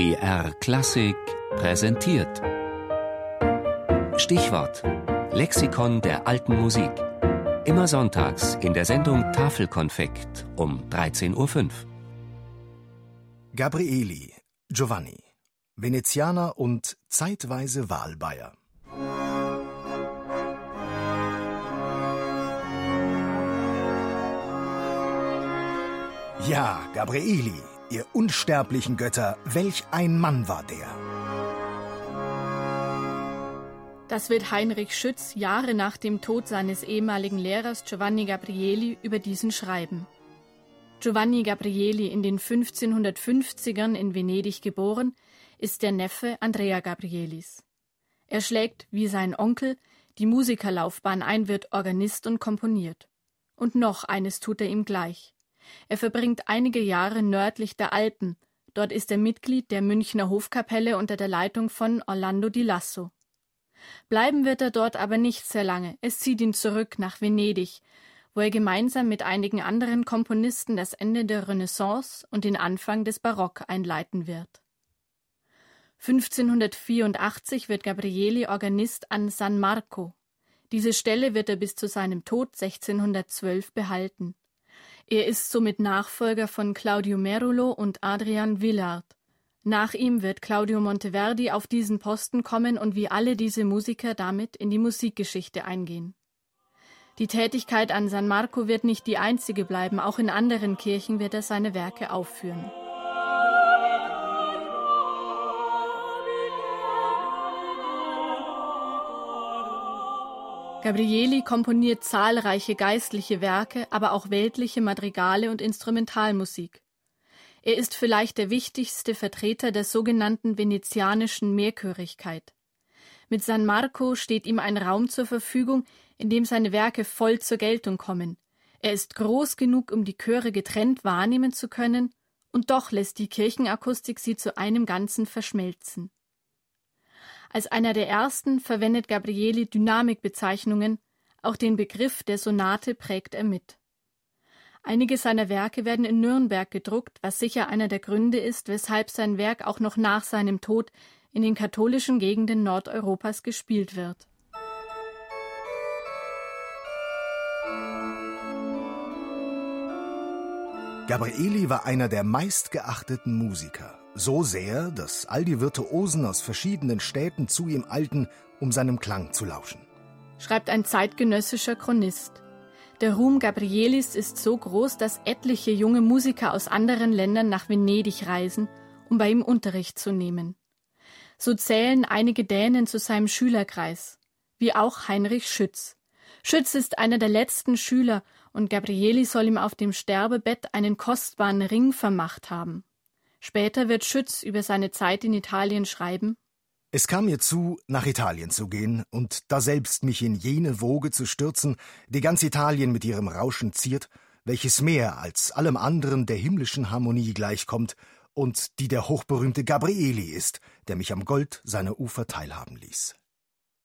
BR Klassik präsentiert. Stichwort: Lexikon der alten Musik. Immer sonntags in der Sendung Tafelkonfekt um 13.05 Uhr. Gabrieli, Giovanni, Venezianer und zeitweise Wahlbayer. Ja, Gabrieli, ihr unsterblichen Götter, welch ein Mann war der. Das wird Heinrich Schütz Jahre nach dem Tod seines ehemaligen Lehrers Giovanni Gabrieli über diesen schreiben. Giovanni Gabrieli, in den 1550ern in Venedig geboren, ist der Neffe Andrea Gabrielis. Er schlägt, wie sein Onkel, die Musikerlaufbahn ein, wird Organist und komponiert. Und noch eines tut er ihm gleich. Er verbringt einige Jahre nördlich der Alpen. Dort ist er Mitglied der Münchner Hofkapelle unter der Leitung von Orlando di Lasso. Bleiben wird er dort aber nicht sehr lange. Es zieht ihn zurück nach Venedig, wo er gemeinsam mit einigen anderen Komponisten das Ende der Renaissance und den Anfang des Barock einleiten wird. 1584 wird Gabrieli Organist an San Marco. Diese Stelle wird er bis zu seinem Tod 1612 behalten. Er ist somit Nachfolger von Claudio Merulo und Adrian Villard. Nach ihm wird Claudio Monteverdi auf diesen Posten kommen und wie alle diese Musiker damit in die Musikgeschichte eingehen. Die Tätigkeit an San Marco wird nicht die einzige bleiben, auch in anderen Kirchen wird er seine Werke aufführen. Gabrieli komponiert zahlreiche geistliche Werke, aber auch weltliche Madrigale und Instrumentalmusik. Er ist vielleicht der wichtigste Vertreter der sogenannten venezianischen Mehrchörigkeit. Mit San Marco steht ihm ein Raum zur Verfügung, in dem seine Werke voll zur Geltung kommen. Er ist groß genug, um die Chöre getrennt wahrnehmen zu können, und doch lässt die Kirchenakustik sie zu einem Ganzen verschmelzen. Als einer der ersten verwendet Gabrieli Dynamikbezeichnungen, auch den Begriff der Sonate prägt er mit. Einige seiner Werke werden in Nürnberg gedruckt, was sicher einer der Gründe ist, weshalb sein Werk auch noch nach seinem Tod in den katholischen Gegenden Nordeuropas gespielt wird. Gabrieli war einer der meistgeachteten Musiker. So sehr, dass all die Virtuosen aus verschiedenen Städten zu ihm eilten, um seinem Klang zu lauschen. Schreibt ein zeitgenössischer Chronist. Der Ruhm Gabrielis ist so groß, dass etliche junge Musiker aus anderen Ländern nach Venedig reisen, um bei ihm Unterricht zu nehmen. So zählen einige Dänen zu seinem Schülerkreis, wie auch Heinrich Schütz. Schütz ist einer der letzten Schüler und Gabrieli soll ihm auf dem Sterbebett einen kostbaren Ring vermacht haben. Später wird Schütz über seine Zeit in Italien schreiben Es kam mir zu, nach Italien zu gehen und daselbst mich in jene Woge zu stürzen, die ganz Italien mit ihrem Rauschen ziert, welches mehr als allem anderen der himmlischen Harmonie gleichkommt und die der hochberühmte Gabrieli ist, der mich am Gold seiner Ufer teilhaben ließ.